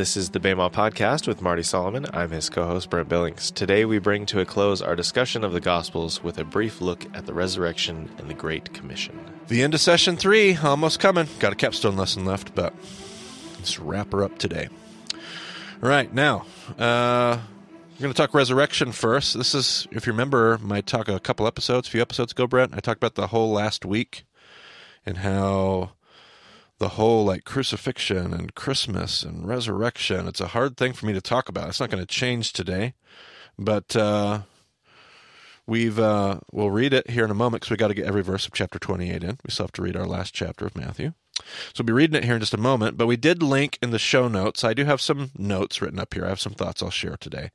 This is the Bema Podcast with Marty Solomon. I'm his co host, Brent Billings. Today we bring to a close our discussion of the Gospels with a brief look at the resurrection and the Great Commission. The end of session three, almost coming. Got a capstone lesson left, but let's wrap her up today. All right, now, uh, we're going to talk resurrection first. This is, if you remember, my talk a couple episodes, a few episodes ago, Brent, I talked about the whole last week and how the whole like crucifixion and Christmas and resurrection. It's a hard thing for me to talk about. It's not going to change today, but uh, we've uh, we'll read it here in a moment because we got to get every verse of chapter 28 in. We still have to read our last chapter of Matthew. So we'll be reading it here in just a moment, but we did link in the show notes. I do have some notes written up here. I have some thoughts I'll share today.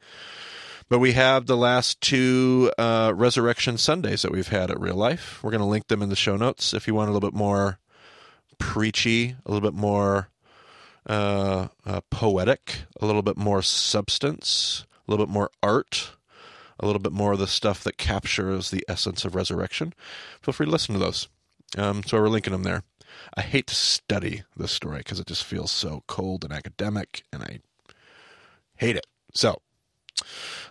But we have the last two uh, Resurrection Sundays that we've had at Real Life. We're going to link them in the show notes if you want a little bit more preachy, a little bit more uh, uh, poetic, a little bit more substance, a little bit more art, a little bit more of the stuff that captures the essence of resurrection. Feel free to listen to those. Um, so we're linking them there. I hate to study this story because it just feels so cold and academic, and I hate it. So,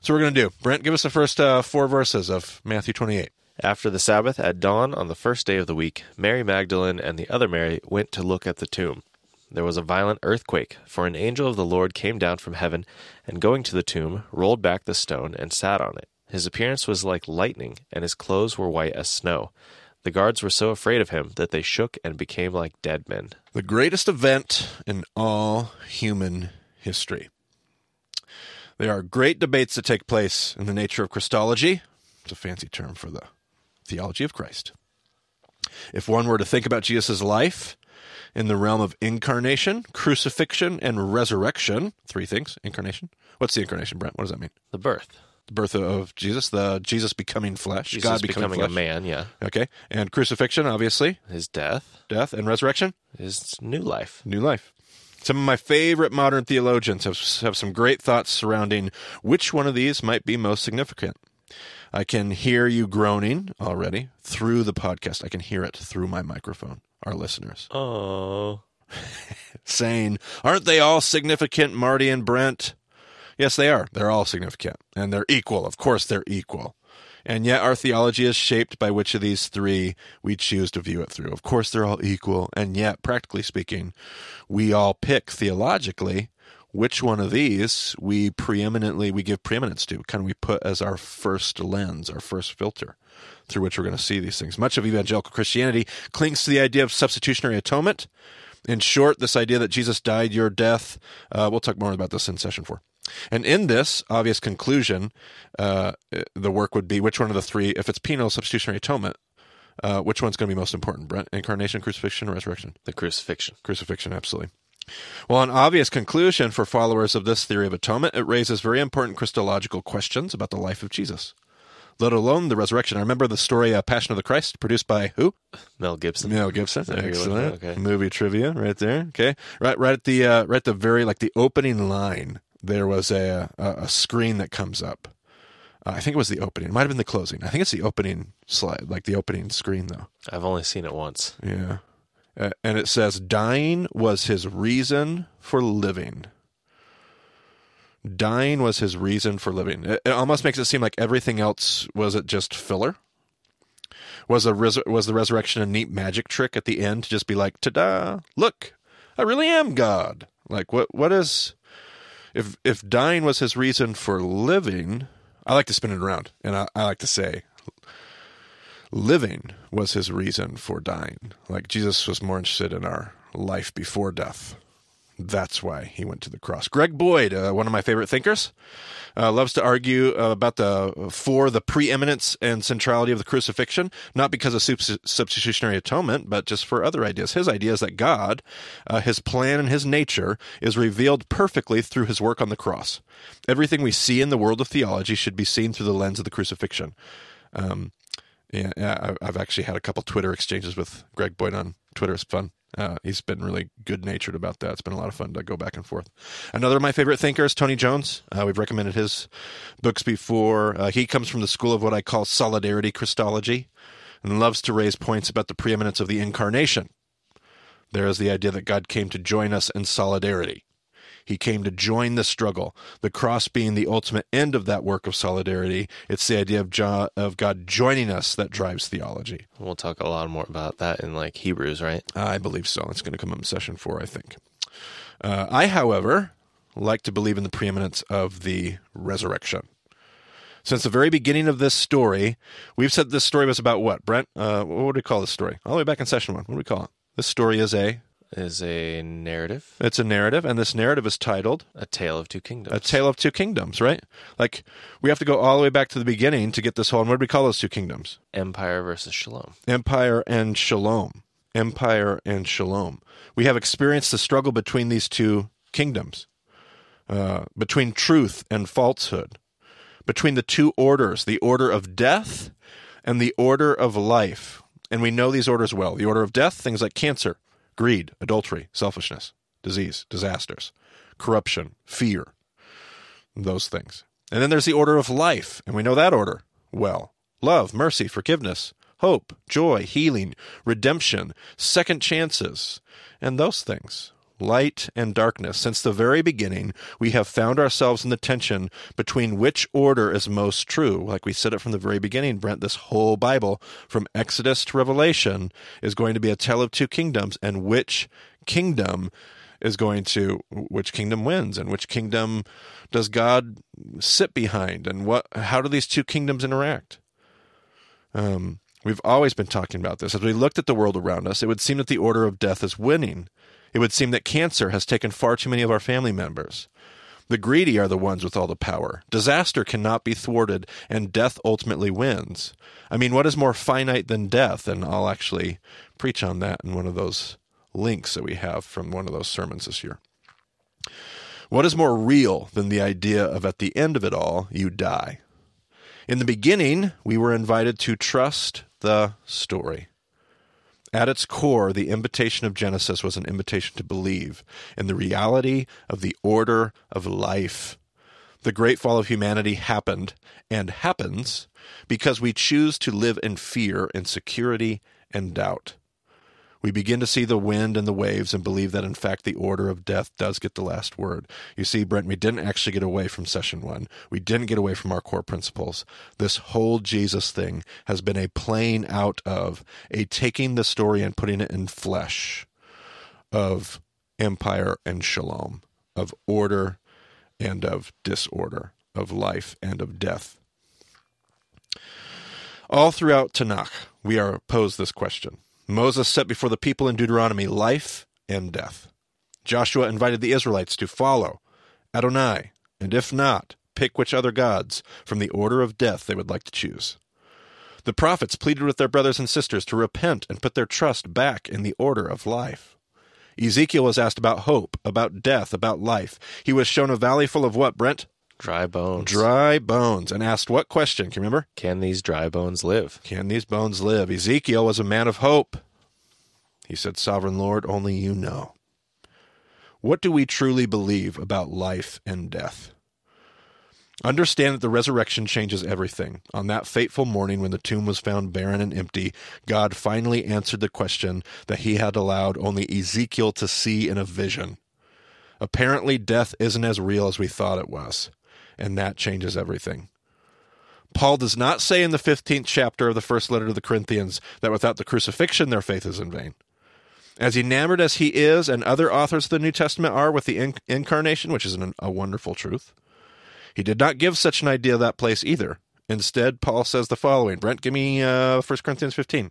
so we're going to do. Brent, give us the first uh, four verses of Matthew 28. After the Sabbath, at dawn on the first day of the week, Mary Magdalene and the other Mary went to look at the tomb. There was a violent earthquake, for an angel of the Lord came down from heaven, and going to the tomb, rolled back the stone and sat on it. His appearance was like lightning, and his clothes were white as snow. The guards were so afraid of him that they shook and became like dead men. The greatest event in all human history. There are great debates that take place in the nature of Christology. It's a fancy term for the theology of Christ. If one were to think about Jesus' life in the realm of incarnation, crucifixion, and resurrection, three things incarnation. What's the incarnation, Brent? What does that mean? The birth. The birth of Jesus, the Jesus becoming flesh, Jesus God becoming, becoming a man, yeah. Okay. And crucifixion, obviously, His death, death, and resurrection, his new life. new life. Some of my favorite modern theologians have, have some great thoughts surrounding which one of these might be most significant. I can hear you groaning already through the podcast. I can hear it through my microphone, our listeners, Oh. saying, Aren't they all significant, Marty and Brent? Yes, they are. They're all significant, and they're equal. Of course, they're equal. And yet, our theology is shaped by which of these three we choose to view it through. Of course, they're all equal, and yet, practically speaking, we all pick theologically which one of these we preeminently we give preeminence to? Can we put as our first lens our first filter through which we're going to see these things? Much of evangelical christianity clings to the idea of substitutionary atonement. In short this idea that jesus died your death uh, we'll talk more about this in session four. And in this obvious conclusion uh, the work would be which one of the three if it's penal substitutionary atonement uh, which one's going to be most important? Brent incarnation crucifixion or resurrection? The crucifixion. crucifixion absolutely well, an obvious conclusion for followers of this theory of atonement, it raises very important Christological questions about the life of Jesus, let alone the resurrection. I remember the story uh, Passion of the Christ, produced by who? Mel Gibson. Mel Gibson. There you go. Excellent. Okay. Movie trivia right there. Okay. Right right at the uh, right at the very like the opening line, there was a a, a screen that comes up. Uh, I think it was the opening. It might have been the closing. I think it's the opening slide, like the opening screen though. I've only seen it once. Yeah. Uh, and it says, dying was his reason for living. Dying was his reason for living. It, it almost makes it seem like everything else was it just filler. Was the res- was the resurrection a neat magic trick at the end to just be like, ta-da! Look, I really am God. Like, what? What is? If if dying was his reason for living, I like to spin it around, and I, I like to say, living was his reason for dying. Like Jesus was more interested in our life before death. That's why he went to the cross. Greg Boyd, uh, one of my favorite thinkers, uh, loves to argue uh, about the for the preeminence and centrality of the crucifixion, not because of subs- substitutionary atonement, but just for other ideas. His idea is that God, uh, His plan and His nature, is revealed perfectly through His work on the cross. Everything we see in the world of theology should be seen through the lens of the crucifixion. Um, yeah, yeah, I've actually had a couple Twitter exchanges with Greg Boyd on Twitter. It's fun. Uh, he's been really good natured about that. It's been a lot of fun to go back and forth. Another of my favorite thinkers, Tony Jones. Uh, we've recommended his books before. Uh, he comes from the school of what I call solidarity Christology and loves to raise points about the preeminence of the incarnation. There is the idea that God came to join us in solidarity. He came to join the struggle. The cross being the ultimate end of that work of solidarity. It's the idea of, jo- of God joining us that drives theology. We'll talk a lot more about that in like Hebrews, right? I believe so. It's going to come up in session four, I think. Uh, I, however, like to believe in the preeminence of the resurrection. Since the very beginning of this story, we've said this story was about what, Brent? Uh, what would we call this story? All the way back in session one. What do we call it? This story is a Is a narrative, it's a narrative, and this narrative is titled a tale of two kingdoms. A Tale of Two Kingdoms, right? Like we have to go all the way back to the beginning to get this whole. And what do we call those two kingdoms? Empire versus Shalom. Empire and Shalom. Empire and Shalom. We have experienced the struggle between these two kingdoms, uh, between truth and falsehood, between the two orders, the order of death and the order of life. And we know these orders well. The order of death, things like cancer, greed, adultery, selfishness, disease, disasters, corruption, fear, those things. And then there's the order of life, and we know that order well love, mercy, forgiveness, hope, joy, healing, redemption, second chances, and those things. Light and darkness. Since the very beginning, we have found ourselves in the tension between which order is most true. Like we said it from the very beginning, Brent, this whole Bible, from Exodus to Revelation, is going to be a tale of two kingdoms, and which kingdom is going to which kingdom wins and which kingdom does God sit behind and what how do these two kingdoms interact? Um, we've always been talking about this. As we looked at the world around us, it would seem that the order of death is winning. It would seem that cancer has taken far too many of our family members. The greedy are the ones with all the power. Disaster cannot be thwarted, and death ultimately wins. I mean, what is more finite than death? And I'll actually preach on that in one of those links that we have from one of those sermons this year. What is more real than the idea of at the end of it all, you die? In the beginning, we were invited to trust the story. At its core, the invitation of Genesis was an invitation to believe in the reality of the order of life. The great fall of humanity happened and happens because we choose to live in fear, insecurity, and doubt. We begin to see the wind and the waves and believe that, in fact, the order of death does get the last word. You see, Brent, we didn't actually get away from session one. We didn't get away from our core principles. This whole Jesus thing has been a playing out of, a taking the story and putting it in flesh of empire and shalom, of order and of disorder, of life and of death. All throughout Tanakh, we are posed this question. Moses set before the people in Deuteronomy life and death. Joshua invited the Israelites to follow Adonai, and if not, pick which other gods from the order of death they would like to choose. The prophets pleaded with their brothers and sisters to repent and put their trust back in the order of life. Ezekiel was asked about hope, about death, about life. He was shown a valley full of what, Brent? Dry bones. Dry bones, and asked what question? Can you remember? Can these dry bones live? Can these bones live? Ezekiel was a man of hope. He said, Sovereign Lord, only you know. What do we truly believe about life and death? Understand that the resurrection changes everything. On that fateful morning when the tomb was found barren and empty, God finally answered the question that he had allowed only Ezekiel to see in a vision. Apparently, death isn't as real as we thought it was, and that changes everything. Paul does not say in the 15th chapter of the first letter to the Corinthians that without the crucifixion their faith is in vain. As enamored as he is, and other authors of the New Testament are with the in- incarnation, which is an, a wonderful truth, he did not give such an idea that place either. Instead, Paul says the following Brent, give me uh, 1 Corinthians 15.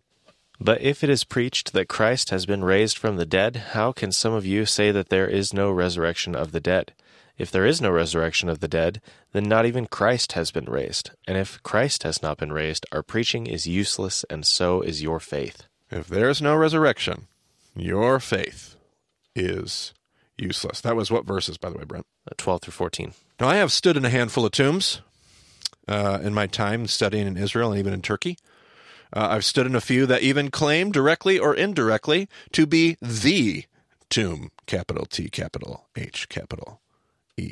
But if it is preached that Christ has been raised from the dead, how can some of you say that there is no resurrection of the dead? If there is no resurrection of the dead, then not even Christ has been raised. And if Christ has not been raised, our preaching is useless, and so is your faith. If there is no resurrection, your faith is useless. That was what verses, by the way, Brent? Uh, 12 through 14. Now, I have stood in a handful of tombs uh, in my time studying in Israel and even in Turkey. Uh, I've stood in a few that even claim, directly or indirectly, to be the tomb, capital T, capital H, capital E.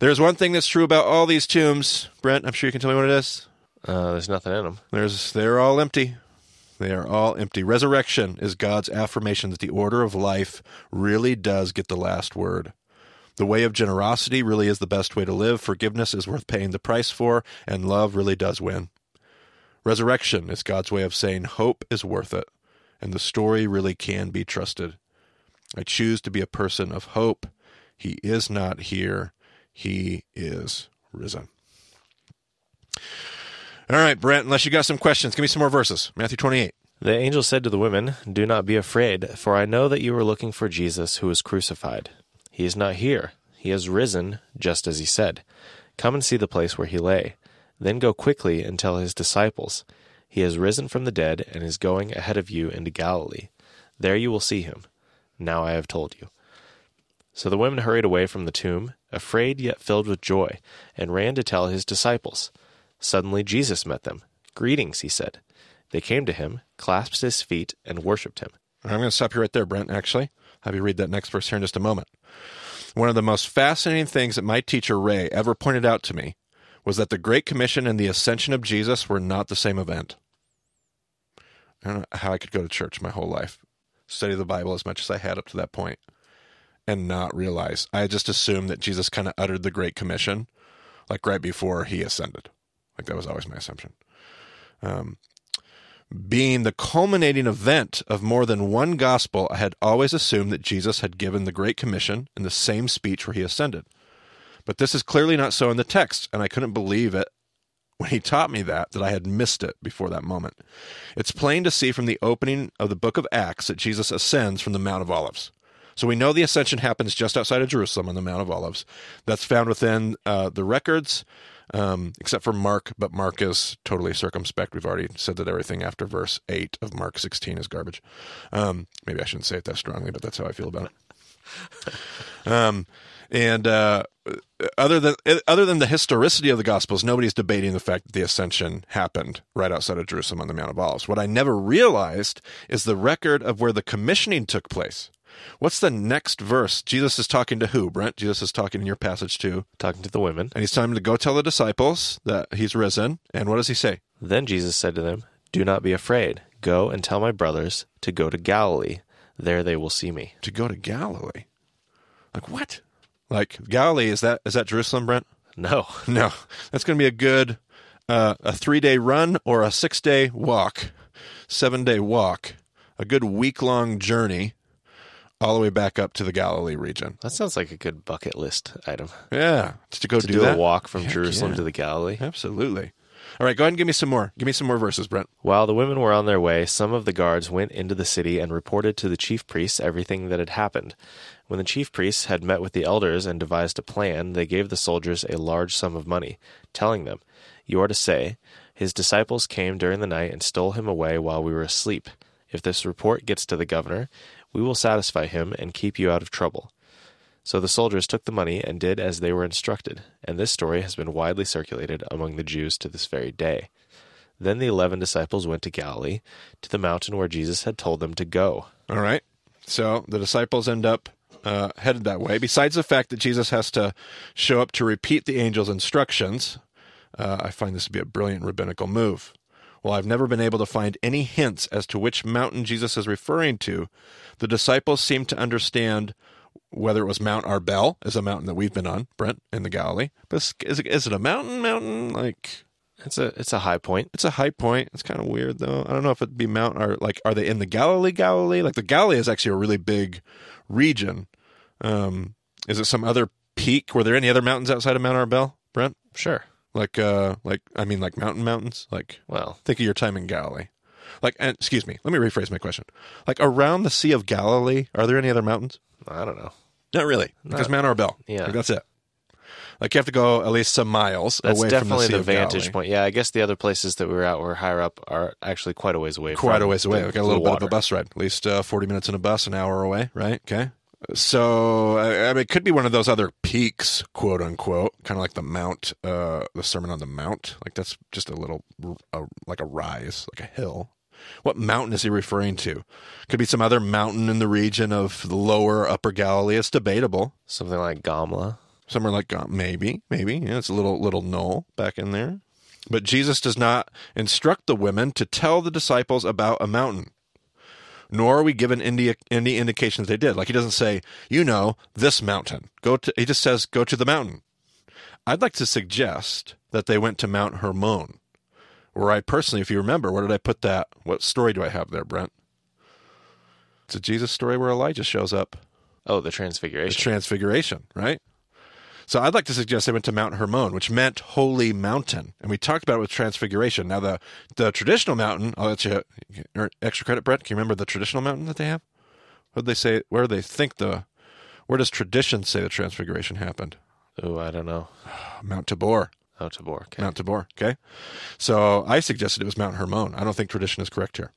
There's one thing that's true about all these tombs, Brent. I'm sure you can tell me what it is. Uh, there's nothing in them. There's, they're all empty. They are all empty. Resurrection is God's affirmation that the order of life really does get the last word. The way of generosity really is the best way to live. Forgiveness is worth paying the price for, and love really does win. Resurrection is God's way of saying hope is worth it, and the story really can be trusted. I choose to be a person of hope. He is not here, He is risen. All right, Brent, unless you got some questions, give me some more verses. Matthew 28. The angel said to the women, Do not be afraid, for I know that you are looking for Jesus who was crucified. He is not here. He has risen, just as he said. Come and see the place where he lay. Then go quickly and tell his disciples, He has risen from the dead and is going ahead of you into Galilee. There you will see him. Now I have told you. So the women hurried away from the tomb, afraid yet filled with joy, and ran to tell his disciples. Suddenly Jesus met them. Greetings, he said. They came to him, clasped his feet, and worshipped him. I'm going to stop you right there, Brent, actually. Have you read that next verse here in just a moment. One of the most fascinating things that my teacher Ray ever pointed out to me was that the Great Commission and the ascension of Jesus were not the same event. I don't know how I could go to church my whole life, study the Bible as much as I had up to that point, and not realize. I just assumed that Jesus kind of uttered the Great Commission like right before he ascended. Like that was always my assumption. Um, being the culminating event of more than one gospel, I had always assumed that Jesus had given the Great Commission in the same speech where he ascended. But this is clearly not so in the text, and I couldn't believe it when he taught me that, that I had missed it before that moment. It's plain to see from the opening of the book of Acts that Jesus ascends from the Mount of Olives. So we know the ascension happens just outside of Jerusalem on the Mount of Olives. That's found within uh, the records um, except for Mark, but Mark is totally circumspect. We've already said that everything after verse 8 of Mark 16 is garbage. Um, maybe I shouldn't say it that strongly, but that's how I feel about it. um, and uh, other than other than the historicity of the Gospels, nobody's debating the fact that the ascension happened right outside of Jerusalem on the Mount of Olives. What I never realized is the record of where the commissioning took place. What's the next verse? Jesus is talking to who, Brent? Jesus is talking in your passage to talking to the women. And he's telling them to go tell the disciples that he's risen. And what does he say? Then Jesus said to them, Do not be afraid. Go and tell my brothers to go to Galilee. There they will see me. To go to Galilee? Like what? Like Galilee is that is that Jerusalem, Brent? No. No. That's going to be a good uh, a 3-day run or a 6-day walk. 7-day walk. A good week-long journey all the way back up to the Galilee region. That sounds like a good bucket list item. Yeah, just to go to do, do a walk from Heck Jerusalem yeah. to the Galilee. Absolutely. All right, go ahead and give me some more. Give me some more verses, Brent. While the women were on their way, some of the guards went into the city and reported to the chief priests everything that had happened. When the chief priests had met with the elders and devised a plan, they gave the soldiers a large sum of money, telling them, You are to say, His disciples came during the night and stole him away while we were asleep. If this report gets to the governor, we will satisfy him and keep you out of trouble. So the soldiers took the money and did as they were instructed, and this story has been widely circulated among the Jews to this very day. Then the eleven disciples went to Galilee, to the mountain where Jesus had told them to go. All right. So the disciples end up uh, headed that way. Besides the fact that Jesus has to show up to repeat the angel's instructions, uh, I find this to be a brilliant rabbinical move. While I've never been able to find any hints as to which mountain Jesus is referring to, the disciples seem to understand whether it was Mount Arbel, is a mountain that we've been on, Brent, in the Galilee. But is it, is it a mountain? Mountain like It's a it's a high point. it's a high point. It's kind of weird though. I don't know if it'd be Mount or like are they in the Galilee? Galilee? Like the Galilee is actually a really big region. Um, is it some other peak? Were there any other mountains outside of Mount Arbel, Brent? Sure. Like uh, like I mean, like mountain mountains. Like Well, think of your time in Galilee. Like, and excuse me, let me rephrase my question. Like around the Sea of Galilee, are there any other mountains? I don't know. Not really, because Mount Arbel. Yeah. like, that's it. Like you have to go at least some miles That's away definitely from the, sea the vantage Galilee. point. Yeah, I guess the other places that we were at were higher up are actually quite a ways away. quite a ways away. the- We got a little bit of a bus ride, at least uh, forty minutes in a bus, an hour away. Right? Okay. So I I mean, it could be one of those other peaks, quote unquote, kind of like the Mount, uh, the Sermon on the Mount. Like that's just a little, uh, like a rise, like a hill. What mountain is he referring to? Could be some other mountain in the region of the lower Upper Galilee. It's debatable. Something like Gamla. Somewhere like uh, maybe, maybe yeah, it's a little little knoll back in there. But Jesus does not instruct the women to tell the disciples about a mountain, nor are we given any, any indications they did. Like he doesn't say, you know, this mountain. Go to. He just says, go to the mountain. I'd like to suggest that they went to Mount Hermon, where I personally, if you remember, where did I put that? What story do I have there, Brent? It's a Jesus story where Elijah shows up. Oh, the transfiguration. The. Transfiguration, right? So I'd like to suggest they went to Mount Hermon, which meant holy mountain, and we talked about it with Transfiguration. Now the the traditional mountain, I'll let you extra credit, Brent. Can you remember the traditional mountain that they have? What did they say? Where do they think the? Where does tradition say the Transfiguration happened? oh, I don't know. Mount Tabor. Oh, Tabor. Okay. Mount Tabor. Okay. So I suggested it was Mount Hermon. I don't think tradition is correct here.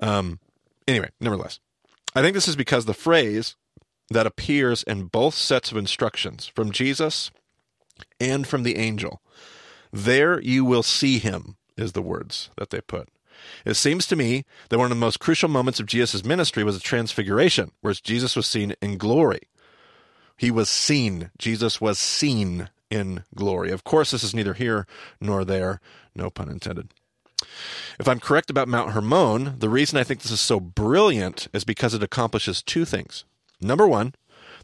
Um, anyway, nevertheless, I think this is because the phrase that appears in both sets of instructions from Jesus and from the angel, there you will see him, is the words that they put. It seems to me that one of the most crucial moments of Jesus' ministry was the transfiguration, where Jesus was seen in glory. He was seen. Jesus was seen in glory. Of course, this is neither here nor there. No pun intended. If I'm correct about Mount Hermon, the reason I think this is so brilliant is because it accomplishes two things. Number one,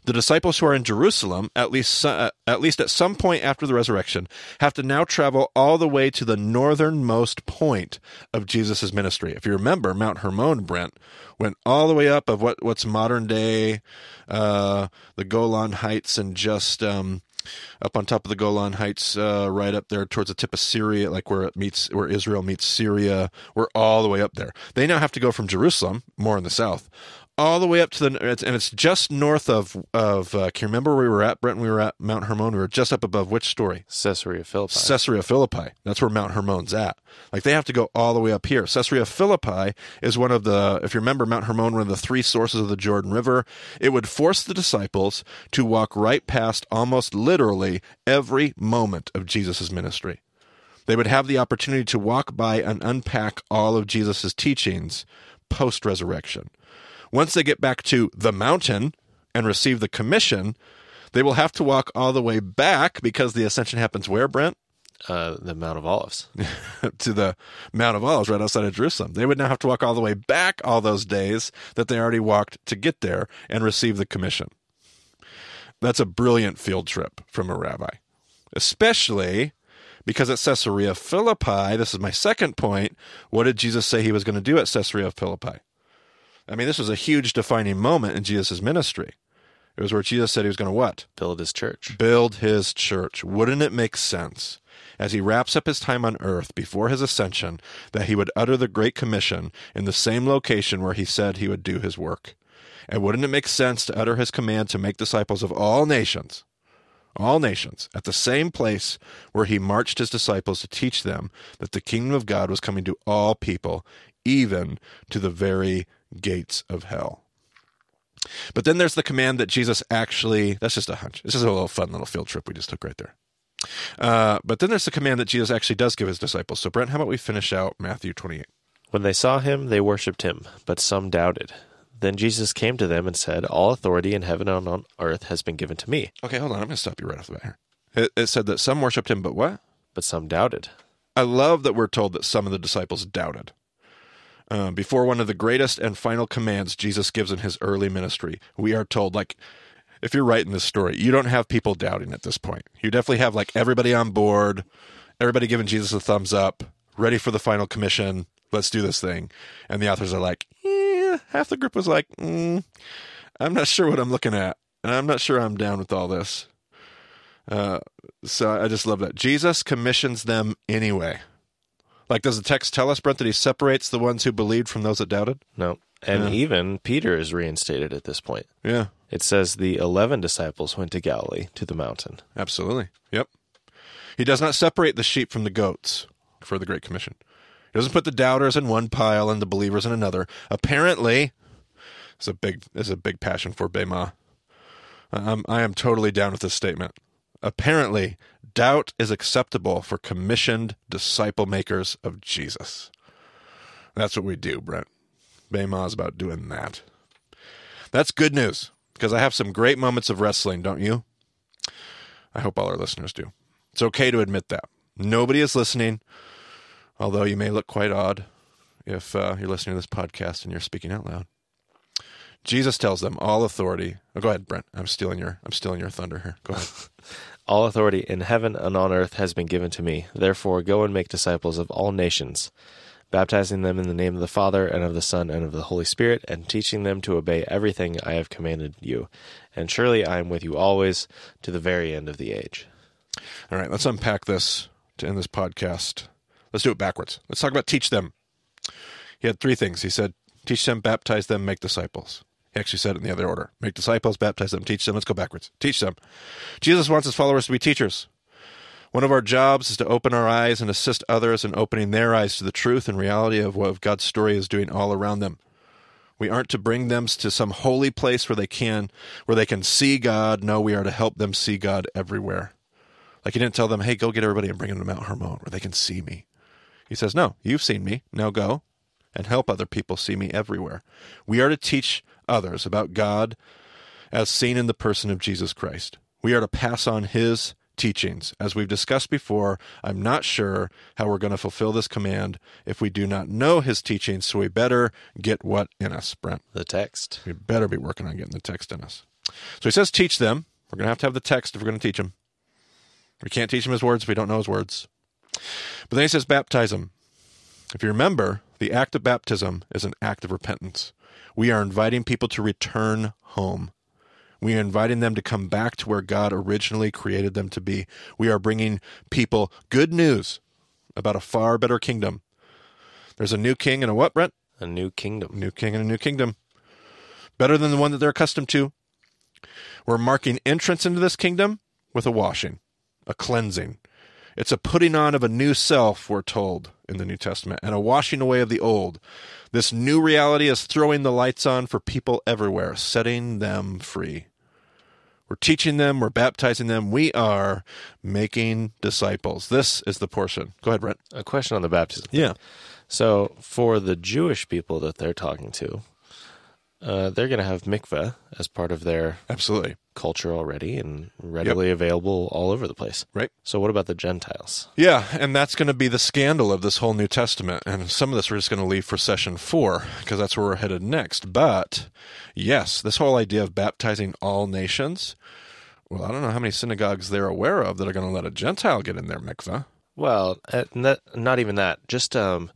the disciples who are in Jerusalem, at least uh, at least at some point after the resurrection, have to now travel all the way to the northernmost point of Jesus' ministry. If you remember, Mount Hermon, Brent, went all the way up of what what's modern day uh, the Golan Heights and just um, up on top of the Golan Heights, uh, right up there towards the tip of Syria, like where it meets, where Israel meets Syria. We're all the way up there. They now have to go from Jerusalem, more in the south, all the way up to the, and it's just north of of. Uh, can you remember where we were at, Brent? We were at Mount Hermon. We were just up above which story? Caesarea Philippi. Caesarea Philippi. That's where Mount Hermon's at. Like they have to go all the way up here. Caesarea Philippi is one of the, if you remember, Mount Hermon, one of the three sources of the Jordan River. It would force the disciples to walk right past almost literally every moment of Jesus' ministry. They would have the opportunity to walk by and unpack all of Jesus' teachings post resurrection. Once they get back to the mountain and receive the commission, they will have to walk all the way back because the ascension happens where, Brent? uh, the Mount of Olives. to the Mount of Olives right outside of Jerusalem. They would now have to walk all the way back all those days that they already walked to get there and receive the commission. That's a brilliant field trip from a rabbi, especially because at Caesarea Philippi, this is my second point. What did Jesus say he was going to do at Caesarea Philippi? I mean, this was a huge defining moment in Jesus' ministry. It was where Jesus said he was going to what? Build his church. build his church. Wouldn't it make sense, as he wraps up his time on earth before his ascension, that he would utter the Great Commission in the same location where he said he would do his work? And wouldn't it make sense to utter his command to make disciples of all nations, all nations, at the same place where he marched his disciples to teach them that the kingdom of God was coming to all people, even to the very gates of hell? But then there's the command that Jesus actually, that's just a hunch. This is a little fun little field trip we just took right there. Uh, but then there's the command that Jesus actually does give his disciples. So, Brent, how about we finish out Matthew 28? When they saw him, they worshipped him, but some doubted. Then Jesus came to them and said, All authority in heaven and on earth has been given to me. Okay, hold on. I'm going to stop you right off the bat here. It, it said that some worshipped him, but what? But some doubted. I love that we're told that some of the disciples doubted. Um, before one of the greatest and final commands Jesus gives in his early ministry, we are told, like, if you're writing this story, you don't have people doubting at this point. You definitely have, like, everybody on board, everybody giving Jesus a thumbs up, ready for the final commission. Let's do this thing. And the authors are like, yeah, half the group was like, mm, I'm not sure what I'm looking at. And I'm not sure I'm down with all this. Uh, so I just love that. Jesus commissions them anyway. Like, does the text tell us, Brent, that he separates the ones who believed from those that doubted? No. And Yeah. even Peter is reinstated at this point. Yeah, It says the 11 disciples went to Galilee to the mountain. absolutely. Yep. He does not separate the sheep from the goats for the Great Commission. He doesn't put the doubters in one pile and the believers in another. Apparently, it's a big, it's a big passion for Bema. Um, I am totally down with this statement. Apparently, doubt is acceptable for commissioned disciple makers of Jesus. That's what we do, Brent. Bema is about doing that. That's good news because I have some great moments of wrestling, don't you? I hope all our listeners do. It's okay to admit that. Nobody is listening, although you may look quite odd if uh, you're listening to this podcast and you're speaking out loud. Jesus tells them all authority. Oh, go ahead, Brent. I'm stealing your I'm stealing your thunder here. Go ahead. All authority in heaven and on earth has been given to me. Therefore, go and make disciples of all nations, baptizing them in the name of the Father, and of the Son, and of the Holy Spirit, and teaching them to obey everything I have commanded you. And surely I am with you always to the very end of the age. All right, let's unpack this to end this podcast. Let's do it backwards. Let's talk about teach them. He had three things. He said, teach them, baptize them, make disciples. He actually said it in the other order make disciples, baptize them, teach them. Let's go backwards. Teach them. Jesus wants his followers to be teachers. One of our jobs is to open our eyes and assist others in opening their eyes to the truth and reality of what God's story is doing all around them. We aren't to bring them to some holy place where they can where they can see God. No, we are to help them see God everywhere. Like he didn't tell them, "Hey, go get everybody and bring them to Mount Hermon where they can see me." He says, "No, you've seen me. Now go and help other people see me everywhere." We are to teach others about God as seen in the person of Jesus Christ. We are to pass on his teachings. As we've discussed before, I'm not sure how we're going to fulfill this command if we do not know his teachings, so we better get what in us, Brent? The text. We better be working on getting the text in us. So he says, teach them. We're going to have to have the text if we're going to teach them. We can't teach him his words if we don't know his words. But then he says, baptize them. If you remember, the act of baptism is an act of repentance. We are inviting people to return home. We are inviting them to come back to where God originally created them to be. We are bringing people good news about a far better kingdom. There's a new king and a what, Brent? A new kingdom. New king and a new kingdom. Better than the one that they're accustomed to. We're marking entrance into this kingdom with a washing, a cleansing. It's a putting on of a new self, we're told in the New Testament, and a washing away of the old. This new reality is throwing the lights on for people everywhere, setting them free. We're teaching them, we're baptizing them, we are making disciples. This is the portion. Go ahead, Brent. A question on the baptism. Yeah. So, for the Jewish people that they're talking to, uh, they're going to have mikveh as part of their Absolutely. Culture already and readily available all over the place. Right. So, what about the Gentiles? Yeah, and that's going to be the scandal of this whole New Testament. And some of this we're just going to leave for session four because that's where we're headed next. But yes, this whole idea of baptizing all nations. Well, I don't know how many synagogues they're aware of that are going to let a Gentile get in their mikveh. Well, uh, not, not even that. Just um,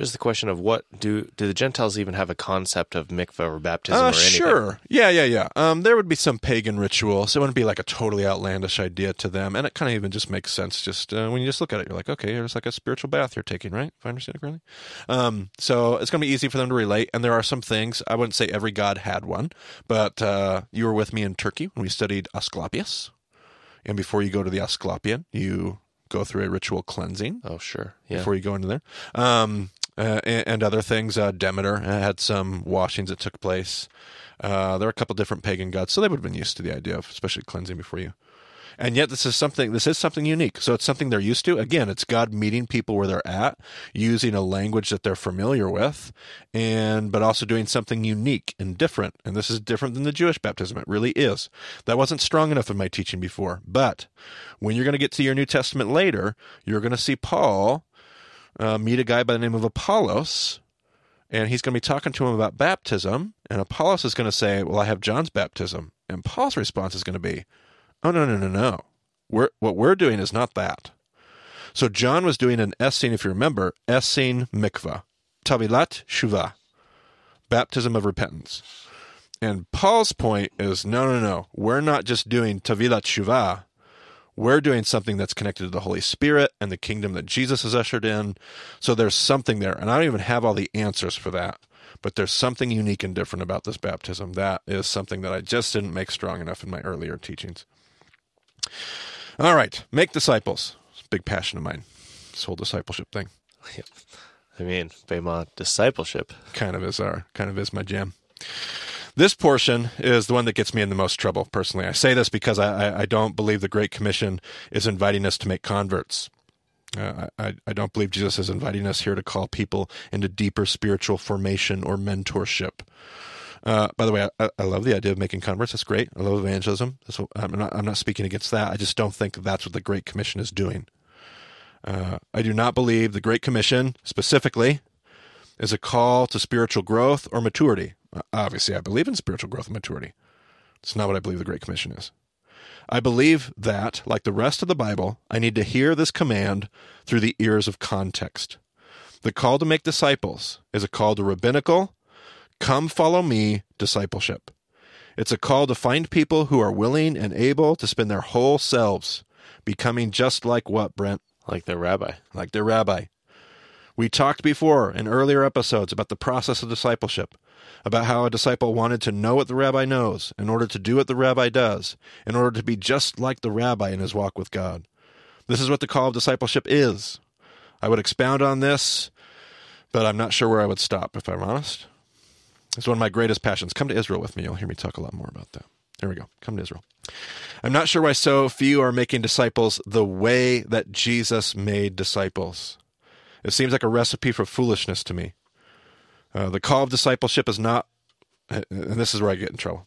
just the question of what do do the Gentiles even have a concept of mikvah or baptism Uh, or anything? sure. Yeah, yeah, yeah. Um, there would be some pagan ritual, so it wouldn't be like a totally outlandish idea to them, and it kind of even just makes sense. Just uh, when you just look at it, you're like, okay, here's like a spiritual bath you're taking, right? If I understand it correctly. Um, so it's going to be easy for them to relate, and there are some things. I wouldn't say every god had one, but uh, you were with me in Turkey when we studied Asclepius, and before you go to the Asclepion, you go through a ritual cleansing Oh, sure. Yeah. before you go into there. Um, uh, and, other things. Uh, Demeter had some washings that took place. Uh, there are a couple different pagan gods, so they would have been used to the idea of especially cleansing before you. And yet, this is something. This is something unique. So it's something they're used to. Again, it's God meeting people where they're at, using a language that they're familiar with, and but also doing something unique and different. And this is different than the Jewish baptism. It really is. That wasn't strong enough in my teaching before. But when you're going to get to your New Testament later, you're going to see Paul uh, meet a guy by the name of Apollos, and he's going to be talking to him about baptism. And Apollos is going to say, "Well, I have John's baptism," and Paul's response is going to be, "Oh no, no, no, no! We're, what we're doing is not that." So John was doing an Essene, if you remember, Essene mikvah, tavilat shuva, baptism of repentance. And Paul's point is, no, no, no, we're not just doing tavilat shuva we're doing something that's connected to the Holy Spirit and the kingdom that Jesus has ushered in. So there's something there. And I don't even have all the answers for that. But there's something unique and different about this baptism. That is something that I just didn't make strong enough in my earlier teachings. All right, make disciples. It's a big passion of mine. This whole discipleship thing I mean, Bema discipleship. kind of is our kind of is my jam. This portion is the one that gets me in the most trouble personally. I say this because I, I, don't believe the Great Commission is inviting us to make converts. Uh, I, I don't believe Jesus is inviting us here to call people into deeper spiritual formation or mentorship. Uh, by the way, I, I love the idea of making converts. That's great. I love evangelism. What, I'm, not, I'm not speaking against that. I just don't think that's what the Great Commission is doing. Uh, I do not believe the Great Commission specifically is a call to spiritual growth or maturity. Obviously, I believe in spiritual growth and maturity. It's not what I believe the Great Commission is. I believe that, like the rest of the Bible, I need to hear this command through the ears of context. The call to make disciples is a call to rabbinical, come follow me discipleship. It's a call to find people who are willing and able to spend their whole selves becoming just like what, Brent? Like their rabbi. Like their rabbi. We talked before in earlier episodes about the process of discipleship, about how a disciple wanted to know what the rabbi knows in order to do what the rabbi does, in order to be just like the rabbi in his walk with God. This is what the call of discipleship is. I would expound on this, but I'm not sure where I would stop, if I'm honest. It's one of my greatest passions. Come to Israel with me. You'll hear me talk a lot more about that. There we go. Come to Israel. I'm not sure why so few are making disciples the way that Jesus made disciples. It seems like a recipe for foolishness to me. Uh, the call of discipleship is not, and this is where I get in trouble.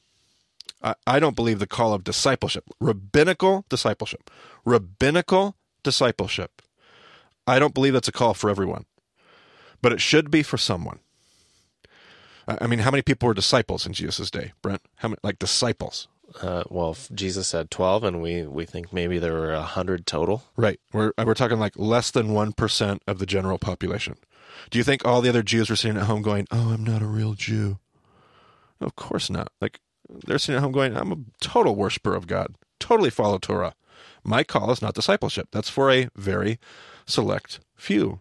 I, I don't believe the call of discipleship, rabbinical discipleship, rabbinical discipleship. I don't believe that's a call for everyone, but it should be for someone. I mean, how many people were disciples in Jesus' day, Brent? How many, like disciples? Uh, well, Jesus said 12, and we, we think maybe there were 100 total. Right. We're we're talking like less than one percent of the general population. Do you think all the other Jews were sitting at home going, "Oh, I'm not a real Jew"? Of course not. Like they're sitting at home going, "I'm a total worshiper of God. Totally follow Torah. My call is not discipleship. That's for a very select few."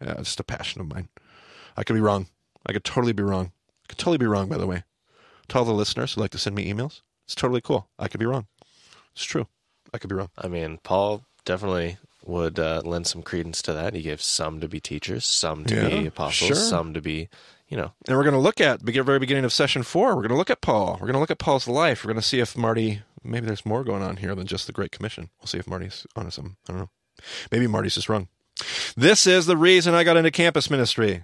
Yeah, it's just a passion of mine. I could be wrong. I could totally be wrong. I could totally be wrong. By the way, to all the listeners who like to send me emails, it's totally cool. I could be wrong. It's true. I could be wrong. I mean, Paul definitely would uh, lend some credence to that. He gave some to be teachers, some to be apostles, sure. some to be, you know, And we're going to look at the very beginning of session four. We're going to look at Paul. We're going to look at Paul's life. We're going to see if Marty, maybe there's more going on here than just the Great Commission. We'll see if Marty's onto something. I don't know. Maybe Marty's just wrong. This is the reason I got into campus ministry.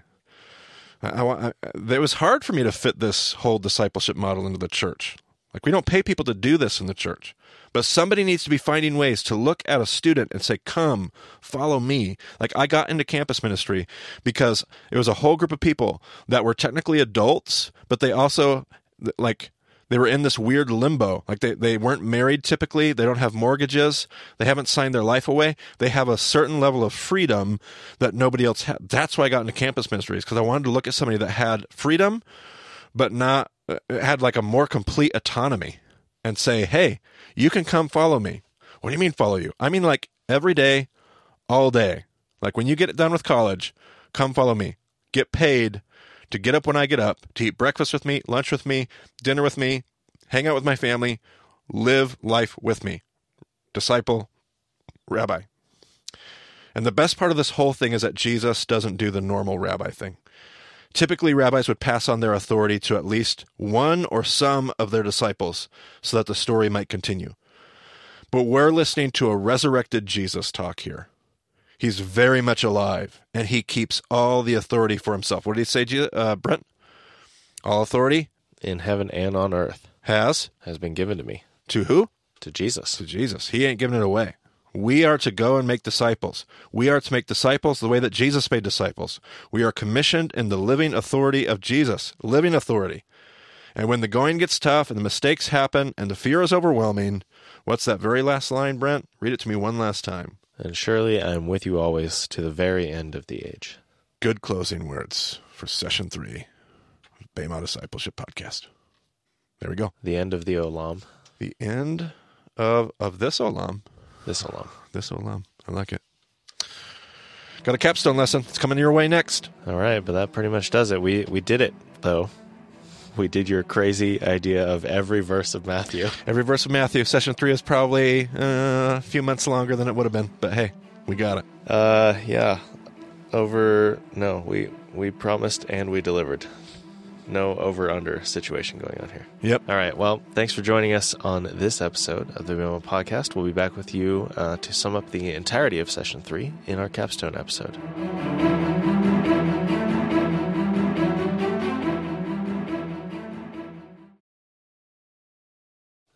I, I, I, it was hard for me to fit this whole discipleship model into the church. Like, we don't pay people to do this in the church. But somebody needs to be finding ways to look at a student and say, Come, follow me. Like, I got into campus ministry because it was a whole group of people that were technically adults, but they also, like, they were in this weird limbo. Like, they, they weren't married typically. They don't have mortgages. They haven't signed their life away. They have a certain level of freedom that nobody else had. That's why I got into campus ministries because I wanted to look at somebody that had freedom, but not, Uh, had like a more complete autonomy and say, hey, you can come follow me. What do you mean follow you? I mean like every day, all day. Like when you get it done with college, come follow me. Get paid to get up when I get up, to eat breakfast with me, lunch with me, dinner with me, hang out with my family, live life with me. Disciple, rabbi. And the best part of this whole thing is that Jesus doesn't do the normal rabbi thing. Typically, rabbis would pass on their authority to at least one or some of their disciples so that the story might continue. But we're listening to a resurrected Jesus talk here. He's very much alive, and he keeps all the authority for himself. What did he say, uh, Brent? All authority in heaven and on earth has has been given to me, to who? to Jesus. To Jesus. He ain't giving it away. We are to go and make disciples. We are to make disciples the way that Jesus made disciples. We are commissioned in the living authority of Jesus, living authority. And when the going gets tough and the mistakes happen and the fear is overwhelming, what's that very last line, Brent? Read it to me one last time. And surely I am with you always to the very end of the age. Good closing words for session three of Bema Discipleship Podcast. There we go. The end of the Olam. The end of, of this Olam. This Olam. This Olam. I like it. Got a capstone lesson. It's coming your way next. All right, but that pretty much does it. We we did it though. We did your crazy idea of every verse of Matthew. Every verse of Matthew. Session three is probably uh, a few months longer than it would have been, but hey, we got it. Uh, yeah. Over no, we we promised and we delivered. No over under situation going on here. Yep. All right. Well, thanks for joining us on this episode of the Bema Podcast. We'll be back with you uh, to sum up the entirety of session three in our capstone episode.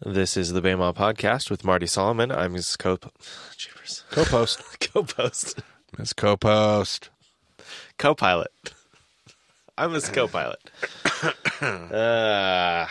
This is the Bema Podcast with Marty Solomon. I'm his co Jeepers. Co-post. co-post, It's co-post. co-pilot. I'm his co-pilot. uh,